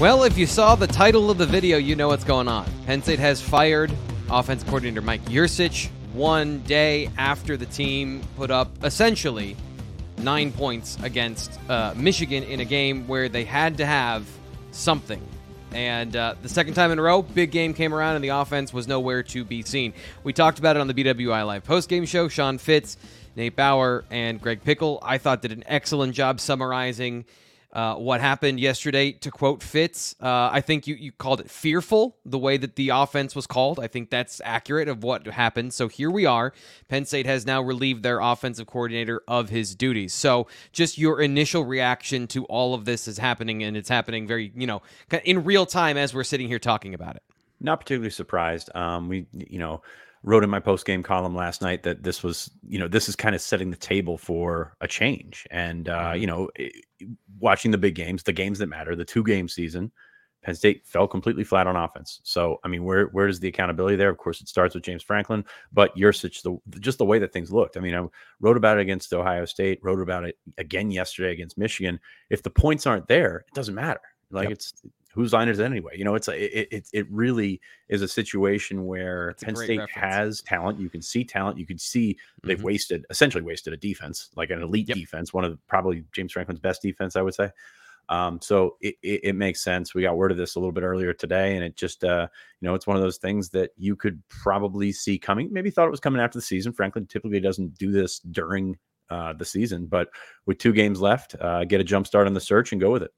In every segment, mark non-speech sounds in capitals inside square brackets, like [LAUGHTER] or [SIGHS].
Well, if you saw the title of the video, you know what's going on. Penn State has fired offense coordinator Mike Yurcich one day after the team put up essentially nine points against uh, Michigan in a game where they had to have something. And uh, the second time in a row, big game came around and the offense was nowhere to be seen. We talked about it on the BWI Live postgame show. Sean Fitz, Nate Bauer, and Greg Pickle, I thought, did an excellent job summarizing uh, what happened yesterday. To quote Fitz, uh, I think you, you called it fearful, the way that the offense was called. I think that's accurate of what happened. So here we are. Penn State has now relieved their offensive coordinator of his duties. So just your initial reaction to all of this is happening, and it's happening very, you know, in real time as we're sitting here talking about it. Not particularly surprised. Um, we, you know, wrote in my post game column last night that this was, you know, this is kind of setting the table for a change. And, uh, mm-hmm. you know, watching the big games, the games that matter, the two game season, Penn State fell completely flat on offense. So, I mean, where where is the accountability there? Of course, it starts with James Franklin, but Yurcich, the just the way that things looked. I mean, I wrote about it against Ohio State, wrote about it again yesterday against Michigan. If the points aren't there, it doesn't matter. Like yep. it's whose line is it anyway? You know, it's a, it, it, really is a situation where That's Penn State reference. has talent. You can see talent. You can see they've mm-hmm. wasted, essentially wasted a defense, like an elite yep. defense, one of the, probably James Franklin's best defense, I would say. Um, so it, it, it, makes sense. We got word of this a little bit earlier today, and it just, uh, you know, it's one of those things that you could probably see coming. Maybe thought it was coming after the season. Franklin typically doesn't do this during uh, the season, but with two games left, uh, get a jump start on the search and go with it.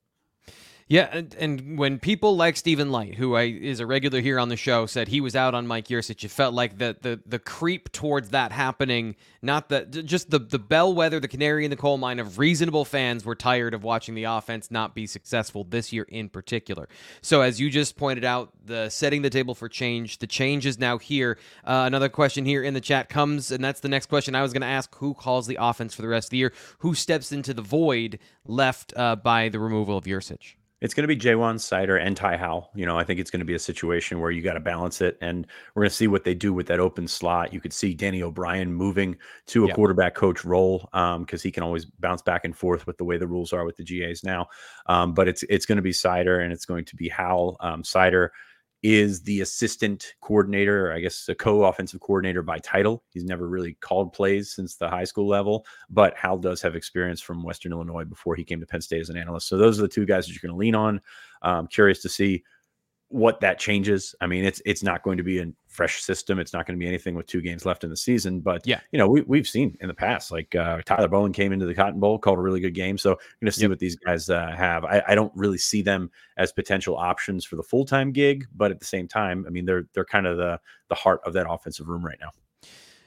Yeah, and, and, when people like Stephen Light, who I, is a regular here on the show, said he was out on Mike Yurcich, it felt like the the the creep towards that happening, not the just the the bellwether, the canary in the coal mine of reasonable fans were tired of watching the offense not be successful this year in particular. So as you just pointed out, the setting the table for change, the change is now here. Uh, another question here in the chat comes, and that's the next question I was going to ask: Who calls the offense for the rest of the year? Who steps into the void left uh, by the removal of Yurcich? It's going to be Ja'Juan Seider and Ty Howle. You know, I think it's going to be a situation where you got to balance it, and we're going to see what they do with that open slot. You could see Danny O'Brien moving to a yep. quarterback coach role because um, he can always bounce back and forth with the way the rules are with the GAs now. Um, but it's it's going to be Seider and it's going to be Howle. Um, Seider is the assistant coordinator, I guess a co-offensive coordinator by title. He's never really called plays since the high school level, but Howle does have experience from Western Illinois before he came to Penn State as an analyst. So those are the two guys that you're going to lean on. I'm curious to see what that changes. I mean, it's it's not going to be a fresh system. It's not going to be anything with two games left in the season. But yeah, you know, we we've seen in the past, like uh, Tyler Bowen came into the Cotton Bowl, called a really good game. So I'm going to see yep. what these guys uh, have. I, I, don't really see them as potential options for the full time gig, but at the same time, I mean, they're they're kind of the the heart of that offensive room right now.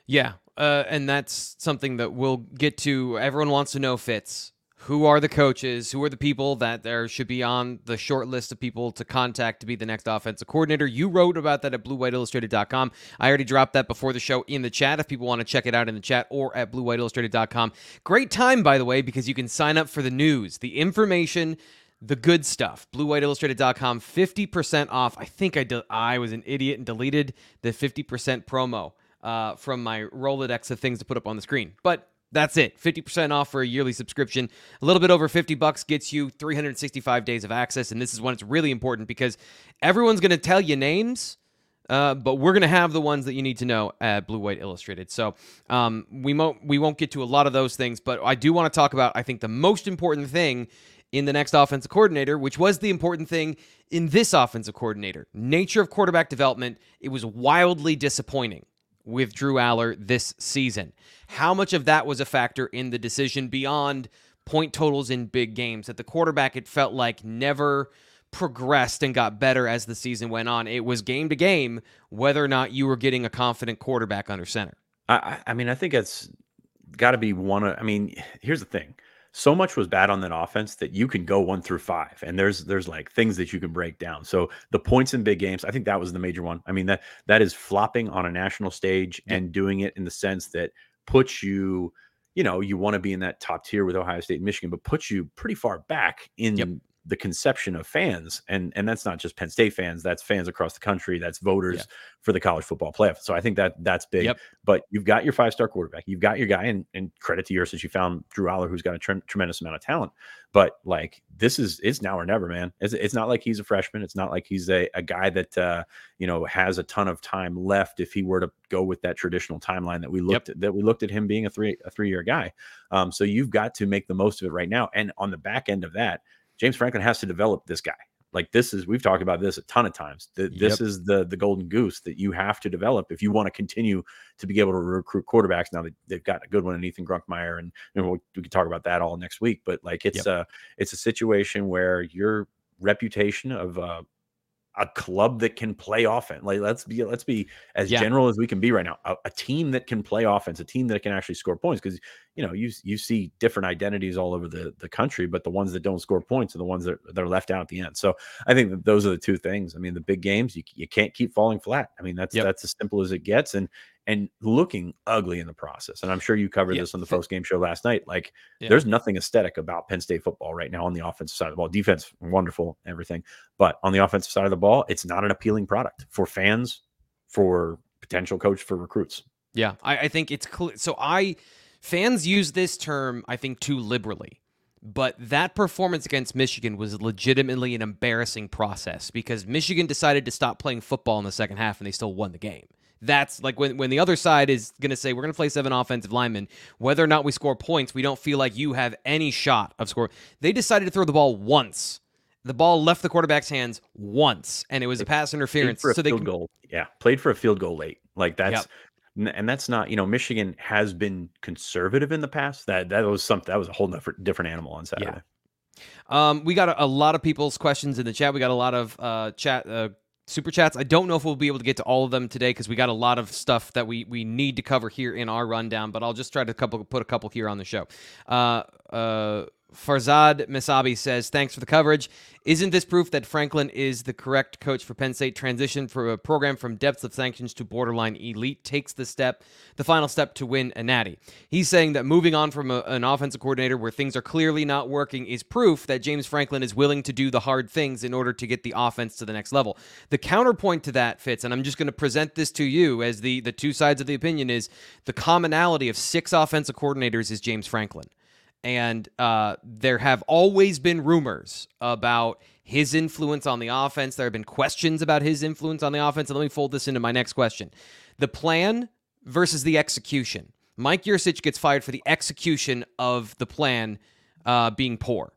Yeah, uh, and that's something that we'll get to. Everyone wants to know Fitz who are the coaches, who are the people that there should be on the short list of people to contact to be the next offensive coordinator. You wrote about that at bluewhiteillustrated.com. I already dropped that before the show in the chat if people want to check it out in the chat or at bluewhiteillustrated.com. Great time, by the way, because you can sign up for the news, the information, the good stuff. BlueWhiteIllustrated.com, 50% off. I think I, de- I was an idiot and deleted the 50% promo uh, from my Rolodex of things to put up on the screen. But that's it. 50% off for a yearly subscription. A little bit over 50 bucks gets you 365 days of access and this is when it's really important because everyone's going to tell you names uh, but we're going to have the ones that you need to know at Blue White Illustrated. So um, we won't we won't get to a lot of those things, but I do want to talk about I think the most important thing in the next offensive coordinator, which was the important thing in this offensive coordinator. Nature of quarterback development. It was wildly disappointing with Drew Allar this season. How much of that was a factor in the decision beyond point totals in big games? That the quarterback, it felt like, never progressed and got better as the season went on. It was game to game whether or not you were getting a confident quarterback under center. I, I mean, I think it's got to be one of. I mean, here's the thing: so much was bad on that offense that you can go one through five, and there's there's like things that you can break down. So the points in big games, I think that was the major one. I mean that that is flopping on a national stage yep. and doing it in the sense that puts you you know, you want to be in that top tier with Ohio State and Michigan, but puts you pretty far back in yep the conception of fans and and that's not just Penn State fans that's fans across the country that's voters yeah. for the college football playoff. So I think that that's big. Yep. but you've got your five star quarterback you've got your guy and, and credit to yours as you found Drew Allar who's got a tre- tremendous amount of talent. But like this is it's now or never man. It's, it's not like he's a freshman. It's not like he's a, a guy that uh you know has a ton of time left if he were to go with that traditional timeline that we looked yep. at that we looked at him being a three a three year guy. Um so you've got to make the most of it right now. And on the back end of that James Franklin has to develop this guy. Like this is we've talked about this a ton of times. The, yep. This is the the golden goose that you have to develop if you want to continue to be able to recruit quarterbacks. Now they've got a good one in Ethan Grunkemeyer, and you know, we, we can talk about that all next week. But like it's yep. a it's a situation where your reputation of uh, a club that can play offense. Like let's be let's be as yeah. general as we can be right now. A, a, team that can play offense, a team that can actually score points. Because you know you you see different identities all over the the country, but the ones that don't score points are the ones that, are left out at the end. So I think that those are the two things. I mean, the big games you you can't keep falling flat. I mean that's yep. that's as simple as it gets. And and looking ugly in the process. And I'm sure you covered this on the post game show last night. Like, there's nothing aesthetic about Penn State football right now on the offensive side of the ball. Defense, wonderful, everything. But on the offensive side of the ball, it's not an appealing product for fans, for potential coach, for recruits. Yeah, I, I think it's clear. So I fans use this term, I think, too liberally. But that performance against Michigan was legitimately an embarrassing process because Michigan decided to stop playing football in the second half and they still won the game. That's like when, when the other side is going to say, we're going to play seven offensive linemen. Whether or not we score points, we don't feel like you have any shot of score. They decided to throw the ball once. The ball left the quarterback's hands once, and it was a pass interference. For a so field goal. Yeah, played for a field goal late. Like that's. Yep. And that's not, you know, Michigan has been conservative in the past. That that was something that was a whole different different animal on Saturday. Yeah. Um, we got a, a, lot of people's questions in the chat. We got a lot of uh, chat uh, super chats. I don't know if we'll be able to get to all of them today because we got a lot of stuff that we we need to cover here in our rundown. But I'll just try to couple put a couple here on the show. Uh, uh, Farzad Misabi says, Thanks for the coverage. Isn't this proof that Franklin is the correct coach for Penn State? Transition for a program from depths of sanctions to borderline elite takes the step, the final step to win a natty. He's saying that moving on from a, an offensive coordinator where things are clearly not working is proof that James Franklin is willing to do the hard things in order to get the offense to the next level. The counterpoint to that, Fitz, and I'm just going to present this to you as the, the two sides of the opinion is the commonality of six offensive coordinators is James Franklin and uh, there have always been rumors about his influence on the offense. There have been questions about his influence on the offense. And let me fold this into my next question: the plan versus the execution. Mike Yurcich gets fired for the execution of the plan uh, being poor.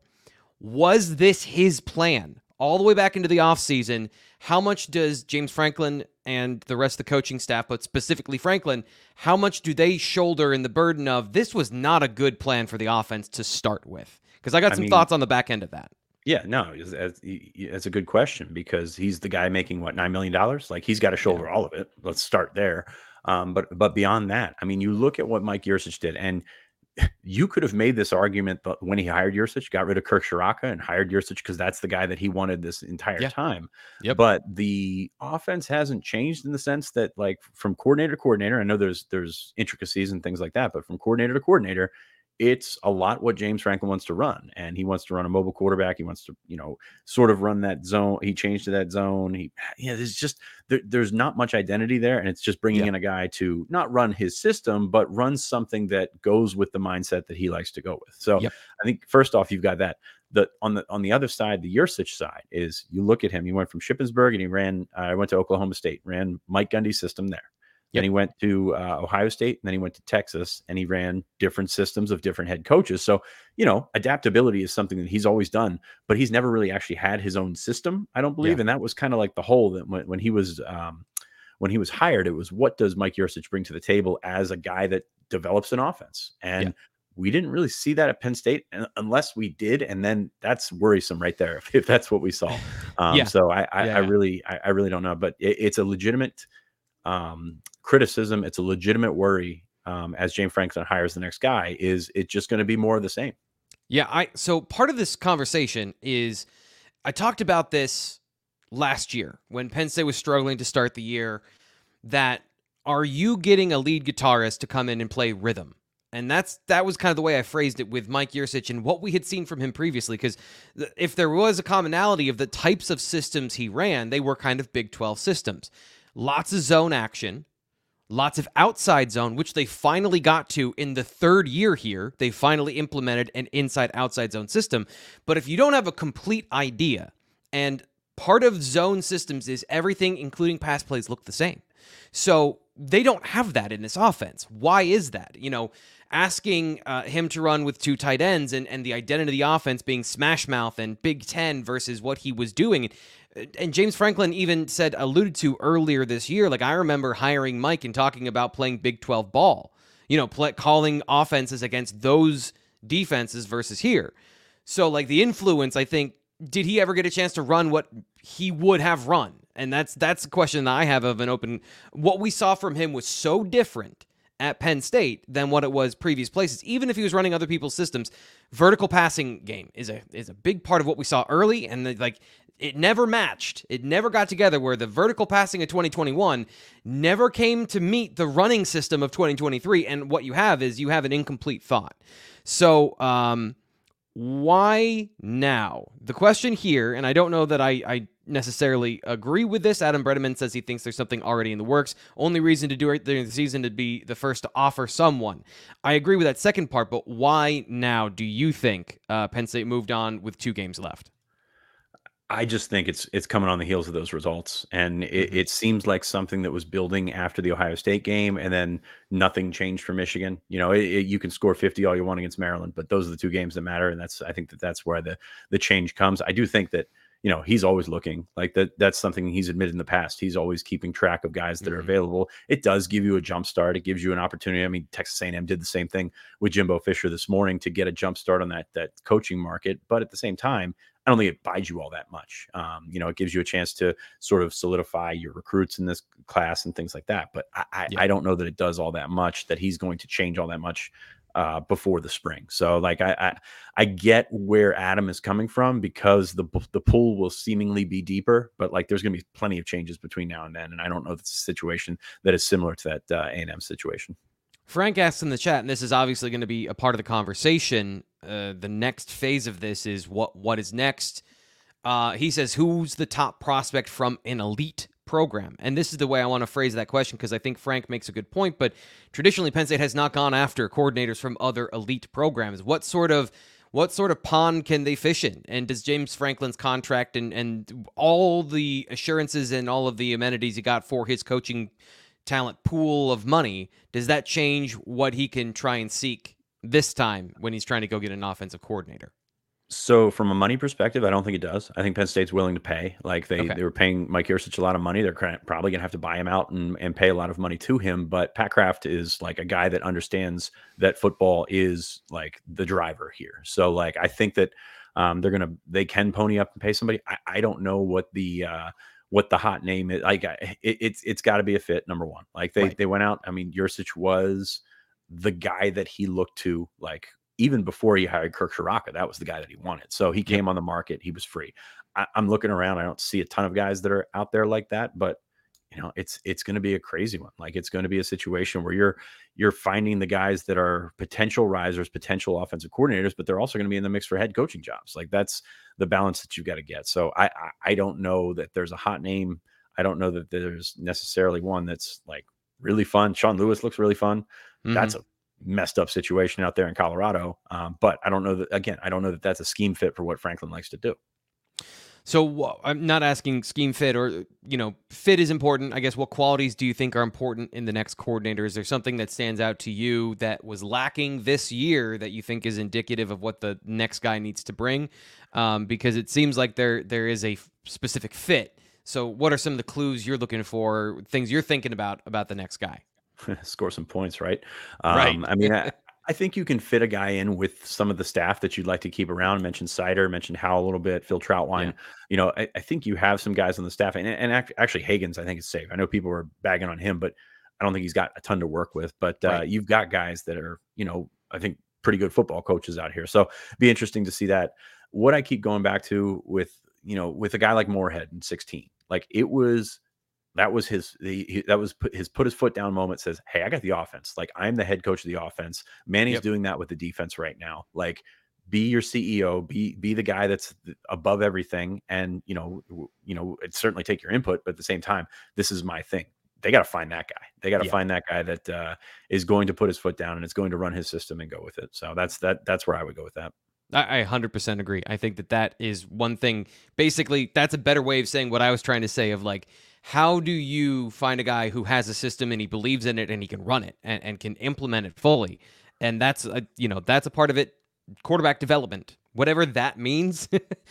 Was this his plan all the way back into the offseason? How much does James Franklin and the rest of the coaching staff, but specifically Franklin, how much do they shoulder in the burden of this was not a good plan for the offense to start with? Because I got some I mean, thoughts on the back end of that. Yeah, no, that's a good question because he's the guy making what nine million dollars. Like he's got to shoulder yeah. all of it. Let's start there. Um, but but beyond that, I mean, you look at what Mike Yurcich did, and you could have made this argument but when he hired Yurcich, got rid of Kirk Ciarrocca and hired Yurcich because that's the guy that he wanted this entire yeah. time. Yep. But the offense hasn't changed in the sense that like from coordinator to coordinator, I know there's there's intricacies and things like that, but from coordinator to coordinator, it's a lot what James Franklin wants to run. And he wants to run a mobile quarterback. He wants to, you know, sort of run that zone. He changed to that zone. He, [SIGHS] yeah, there's just, there, there's not much identity there. And it's just bringing yeah. in a guy to not run his system, but run something that goes with the mindset that he likes to go with. So. I think first off, you've got that. The on the on the other side, the Yurcich side is you look at him. He went from Shippensburg and he ran. I uh, went to Oklahoma State, ran Mike Gundy's system there. Yep. Then he went to uh, Ohio State, and then he went to Texas, and he ran different systems of different head coaches. So, you know, adaptability is something that he's always done, but he's never really actually had his own system. I don't believe, yeah. and that was kind of like the whole that when, when he was um, when he was hired, it was what does Mike Yurcich bring to the table as a guy that develops an offense, and yeah. we didn't really see that at Penn State unless we did, and then that's worrisome right there [LAUGHS] if, if that's what we saw. [LAUGHS] Um, yeah. So I, I, I really I, I, really don't know, but it, it's a legitimate um, criticism. It's a legitimate worry um, as James Franklin hires the next guy, is it just going to be more of the same? Yeah, I so part of this conversation is I talked about this last year when Penn State was struggling to start the year that are you getting a lead guitarist to come in and play rhythm? And that's that was kind of the way I phrased it with Mike Yurcich and what we had seen from him previously. Because if there was a commonality of the types of systems he ran, they were kind of Big 12 systems. Lots of zone action, lots of outside zone, which they finally got to in the third year here. They finally implemented an inside outside zone system. But if you don't have a complete idea, and part of zone systems is everything, including pass plays, look the same. So they don't have that in this offense. Why is that? You know, asking uh, him to run with two tight ends and, and the identity of the offense being smash mouth and Big Ten versus what he was doing. And James Franklin even said, alluded to earlier this year, like I remember hiring Mike and talking about playing Big 12 ball, you know, play, calling offenses against those defenses versus here. So, like the influence, I think, did he ever get a chance to run what he would have run? And that's that's the question that I have of an open. What we saw from him was so different at Penn State than what it was previous places. Even if he was running other people's systems, vertical passing game is a is a big part of what we saw early, and the, like it never matched. It never got together. Where the vertical passing of 2021 never came to meet the running system of 2023, and what you have is you have an incomplete thought. So. um why now? The question here, and I don't know that I, I necessarily agree with this. Adam Bredeman says he thinks there's something already in the works. Only reason to do it during the season to be the first to offer someone. I agree with that second part, but why now do you think uh, Penn State moved on with two games left? I just think it's it's coming on the heels of those results, and it, mm-hmm. it, seems like something that was building after the Ohio State game, and then nothing changed for Michigan. You know, it, it, you can score fifty all you want against Maryland, but those are the two games that matter, and that's I think that that's where the the change comes. I do think that you know he's always looking like that that's something he's admitted in the past he's always keeping track of guys that mm-hmm. are available it does give you a jump start it gives you an opportunity i mean texas a&m did the same thing with jimbo fisher this morning to get a jump start on that that coaching market but at the same time I don't think it buys you all that much. Um, you know, it gives you a chance to sort of solidify your recruits in this class and things like that. But I, yeah. I don't know that it does all that much. That he's going to change all that much uh, before the spring. So like I, I, I get where Adam is coming from because the the pool will seemingly be deeper, but like there's going to be plenty of changes between now and then, and I don't know if it's a situation that is similar to that uh, A&M situation. Frank asks in the chat, and this is obviously going to be a part of the conversation. Uh, the next phase of this is what what is next. Uh, he says, "Who's the top prospect from an elite program? And this is the way I want to phrase that question because I think Frank makes a good point. But traditionally, Penn State has not gone after coordinators from other elite programs. What sort of what sort of pond can they fish in? And does James Franklin's contract and and all the assurances and all of the amenities he got for his coaching talent pool of money does that change what he can try and seek this time when he's trying to go get an offensive coordinator? So from a money perspective, I don't think it does. I think Penn State's willing to pay. Like they, okay. they were paying Mike Yurcich a lot of money. They're probably going to have to buy him out and, and pay a lot of money to him. But Pat Kraft is like a guy that understands that football is like the driver here. So like I think that um, they're gonna they can pony up and pay somebody. I, I don't know what the uh, what the hot name is. Like it, it's it's got to be a fit. Number one, like they right. they went out. I mean, Yurcich was the guy that he looked to like even before he hired Kirk Ciarrocca, that was the guy that he wanted. So he came on the market. He was free. I, am looking around. I don't see a ton of guys that are out there like that, but you know, it's it's going to be a crazy one. Like it's going to be a situation where you're you're finding the guys that are potential risers, potential offensive coordinators, but they're also going to be in the mix for head coaching jobs. Like that's the balance that you've got to get. So I, I I don't know that there's a hot name. I don't know that there's necessarily one that's like really fun. Sean Lewis looks really fun. Mm-hmm. That's a messed up situation out there in Colorado. Um, but I don't know that again. I don't know that that's a scheme fit for what Franklin likes to do. So I'm not asking scheme fit or you know fit is important. I guess what qualities do you think are important in the next coordinator? Is there something that stands out to you that was lacking this year that you think is indicative of what the next guy needs to bring? Um, because it seems like there there is a specific fit. So what are some of the clues you're looking for? Things you're thinking about about the next guy? [LAUGHS] score some points, right? Um, right. I mean, I, I, think you can fit a guy in with some of the staff that you'd like to keep around. Mention Seider, mention Howle a little bit, Phil Trautwein. Yeah. You know, I, I, think you have some guys on the staff, and, and actually Hagans, I think is safe. I know people are bagging on him, but I don't think he's got a ton to work with, but uh, Right. you've got guys that are, you know, I think pretty good football coaches out here. So be interesting to see that. What I keep going back to with, you know, with a guy like Moorhead in 16, like it was that was his he, he- that was put his put his foot down moment says hey i got the offense like i'm the head coach of the offense manny's Yep. doing that with the defense right now like be your ceo be be the guy that's above everything and you know you know it certainly take your input but at the same time this is my thing they got to find that guy they got to Yeah. find that guy that uh, is going to put his foot down and it's going to run his system and go with it so that's that that's where i would go with that I, I 100% agree. I think that that is one thing. Basically, that's a better way of saying what I was trying to say of like, how do you find a guy who has a system and he believes in it and he can run it and, and can implement it fully? And that's, a, you know, that's a part of it. Quarterback development, whatever that means.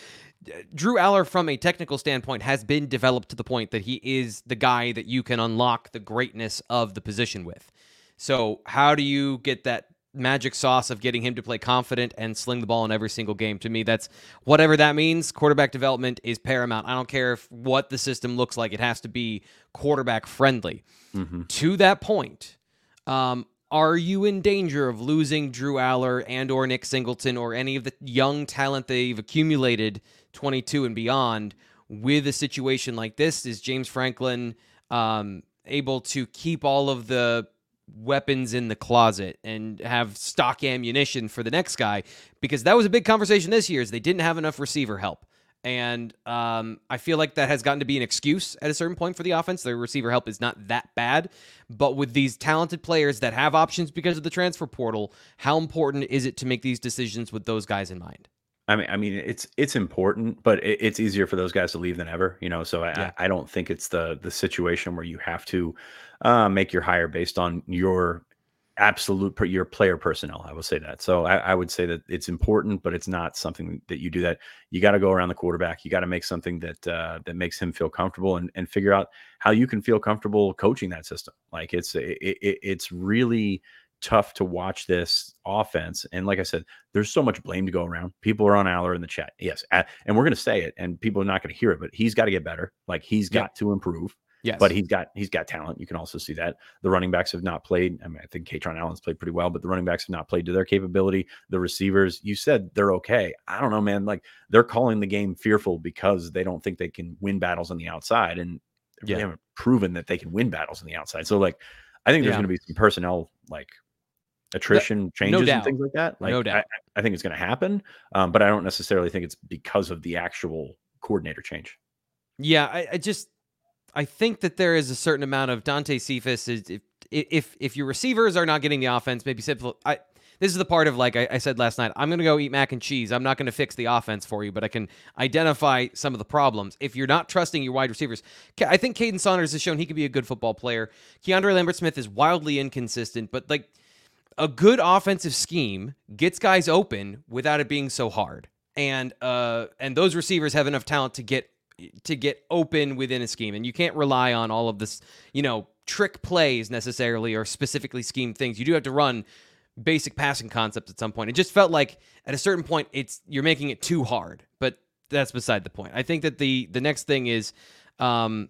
[LAUGHS] Drew Allar, from a technical standpoint, has been developed to the point that he is the guy that you can unlock the greatness of the position with. So, how do you get that magic sauce of getting him to play confident and sling the ball in every single game? To me, that's whatever that means. Quarterback development is paramount. I don't care if what the system looks like; it has to be quarterback friendly. mm-hmm. To that point, um, are you in danger of losing Drew Allar and or Nick Singleton or any of the young talent they've accumulated 22 and beyond with a situation like this? Is James Franklin um, able to keep all of the weapons in the closet and have stock ammunition for the next guy? Because that was a big conversation this year is they didn't have enough receiver help. And um, I feel like that has gotten to be an excuse at a certain point for the offense. Their receiver help is not that bad. But with these talented players that have options because of the transfer portal, how important is it to make these decisions with those guys in mind? I mean, I mean, it's it's important, but it, it's easier for those guys to leave than ever, you know. So I, Yeah. I I don't think it's the the situation where you have to uh, make your hire based on your absolute per, your player personnel. I will say that. So I, I would say that it's important, but it's not something that you do that. You got to go around the quarterback. You got to make something that uh, that makes him feel comfortable and and figure out how you can feel comfortable coaching that system. Like it's it, it, it's really tough to watch this offense. And like I said, there's so much blame to go around. People are on Allar in the chat. Yes. And we're going to say it and people are not going to hear it, but he's got to get better. Like he's got to improve, Yes. but he's got, he's got talent. You can also see that the running backs have not played. I mean, I think Kaytron Allen's played pretty well, but the running backs have not played to their capability. The receivers, you said they're okay. I don't know, man. Like they're calling the game fearful because they don't think they can win battles on the outside. And they haven't proven that they can win battles on the outside. So like, I think there's Yeah. going to be some personnel like attrition changes and things like that. Like, No I- doubt. I, I think it's going to happen, um, but I don't necessarily think it's because of the actual coordinator change. Yeah, I, I just I think that there is a certain amount of Dante Cephas if if if your receivers are not getting the offense, maybe simple. I this is the part of like I, I said last night. I'm gonna go eat mac and cheese. I'm not gonna fix the offense for you, but I can identify some of the problems. If you're not trusting your wide receivers, I think Kaden Saunders has shown he could be a good football player. Keandre Lambert Smith is wildly inconsistent, but like a good offensive scheme gets guys open without it being so hard. And uh and those receivers have enough talent to get to get open within a scheme. And you can't rely on all of this, you know, trick plays necessarily or specifically scheme things. You do have to run basic passing concepts at some point. It just felt like at a certain point it's you're making it too hard. But that's beside the point. I think that the the next thing is um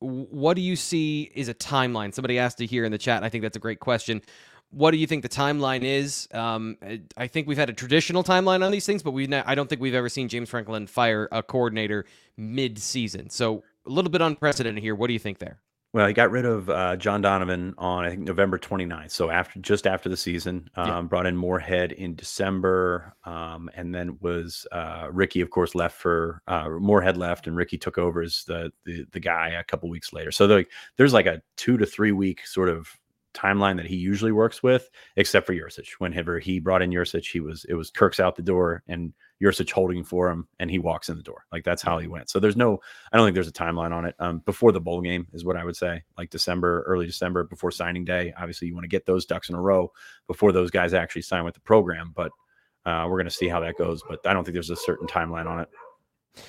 what do you see is a timeline? Somebody asked it here in the chat. I think that's a great question. What do you think the timeline is? Um, I- think we've had a traditional timeline on these things, but we I don't think we've ever seen James Franklin fire a coordinator mid-season. So a little bit unprecedented here. What do you think there? Well, he got rid of uh, John Donovan on I think November 29th. So after just after the season, um, Yeah. brought in Moorhead in December, um, and then was uh, Ricky, of course, left for uh, Moorhead left, and Ricky took over as the the, the guy a couple weeks later. So like there's like a two to three week sort of timeline that he usually works with, except for Yurcich. Whenever he brought in Yurcich, he was it was Kirk's out the door and Yurcich holding for him, and he walks in the door. Like that's how he went. So there's no I don't think there's a timeline on it. Um, before the bowl game is what I would say, like December, early December, before signing day. Obviously, you want to get those ducks in a row before those guys actually sign with the program. But uh, we're going to see how that goes. But I don't think there's a certain timeline on it.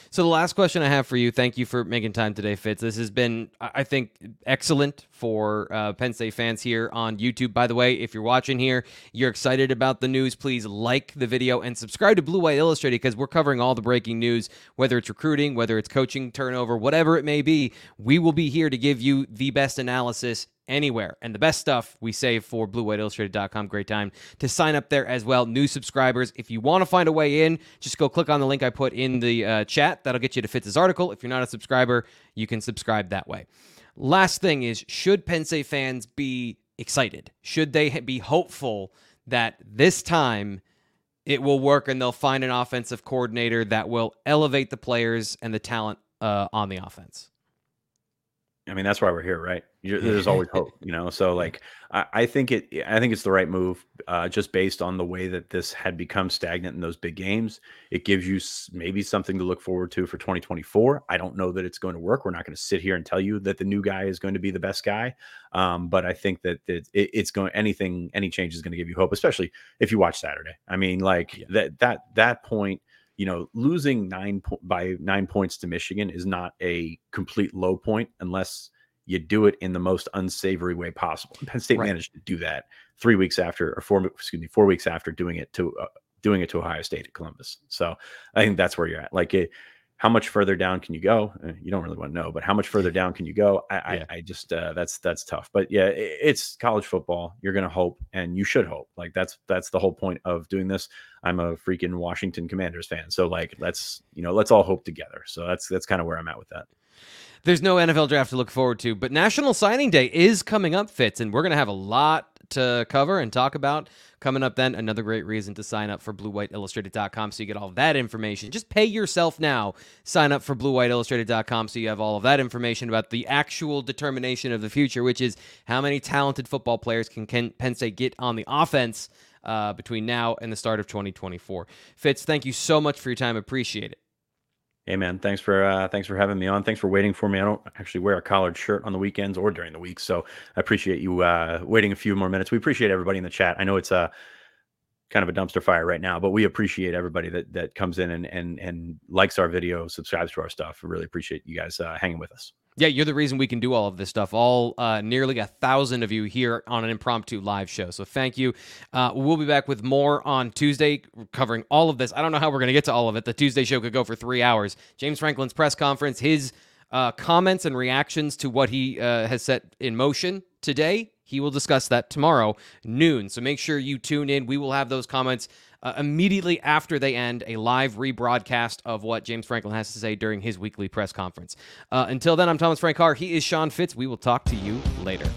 So the last question I have for you, thank you for making time today, Fitz. This has been, I think, excellent for uh, Penn State fans here on YouTube. By the way, if you're watching here, you're excited about the news, please like the video and subscribe to Blue White Illustrated because we're covering all the breaking news, whether it's recruiting, whether it's coaching turnover, whatever it may be. We will be here to give you the best analysis anywhere. And the best stuff we save for bluewhiteillustrated.com. Great time to sign up there as well. New subscribers. If you want to find a way in, just go click on the link I put in the uh, chat. That'll get you to Fitz's article. If you're not a subscriber, you can subscribe that way. Last thing is should Penn State fans be excited? Should they be hopeful that this time it will work and they'll find an offensive coordinator that will elevate the players and the talent uh, on the offense? I mean, that's why we're here, right? You're, there's always hope, you know. So, like, I, I, think it, I think it's the right move, uh, just based on the way that this had become stagnant in those big games. It gives you maybe something to look forward to for 2024. I don't know that it's going to work. We're not going to sit here and tell you that the new guy is going to be the best guy, um, but I think that it, it, it's going. Anything, any change is going to give you hope, especially if you watch Saturday. I mean, like yeah. that that that point you know, losing nine po- by nine points to Michigan is not a complete low point unless you do it in the most unsavory way possible. Penn State right. managed to do that three weeks after, or four, excuse me, four weeks after doing it to uh, doing it to Ohio State at Columbus. So I think that's where you're at. Like, it, how much further down can you go? Uh, you don't really want to know, but how much further down can you go? I, yeah. I, I, just uh, that's that's tough. But yeah, it, it's college football. You're gonna hope, and you should hope. Like that's that's the whole point of doing this. I'm a freaking Washington Commanders fan, so like let's you know let's all hope together. So that's that's kind of where I'm at with that. There's no NFL draft to look forward to, but National Signing Day is coming up, Fitz, and we're gonna have a lot to cover and talk about. Coming up then, another great reason to sign up for bluewhiteillustrated.com so you get all that information. Just pay yourself now. Sign up for bluewhiteillustrated.com so you have all of that information about the actual determination of the future, which is how many talented football players can Penn State get on the offense uh, between now and the start of 2024. Fitz, thank you so much for your time. Appreciate it. Hey man, thanks for uh, thanks for having me on. Thanks for waiting for me. I don't actually wear a collared shirt on the weekends or during the week, so I appreciate you uh, waiting a few more minutes. We appreciate everybody in the chat. I know it's a uh, kind of a dumpster fire right now, but we appreciate everybody that that comes in and and and likes our video, subscribes to our stuff. We really appreciate you guys uh, hanging with us. Yeah, you're the reason we can do all of this stuff. All uh, nearly a thousand of you here on an impromptu live show. So thank you. Uh, we'll be back with more on Tuesday, covering all of this. I don't know how we're going to get to all of it. The Tuesday show could go for three hours. James Franklin's press conference, his uh, comments and reactions to what he uh, has set in motion today. He will discuss that tomorrow noon. So make sure you tune in. We will have those comments uh, immediately after they end a live rebroadcast of what James Franklin has to say during his weekly press conference. Uh, until then, I'm Thomas Frank Carr. He is Sean Fitz. We will talk to you later.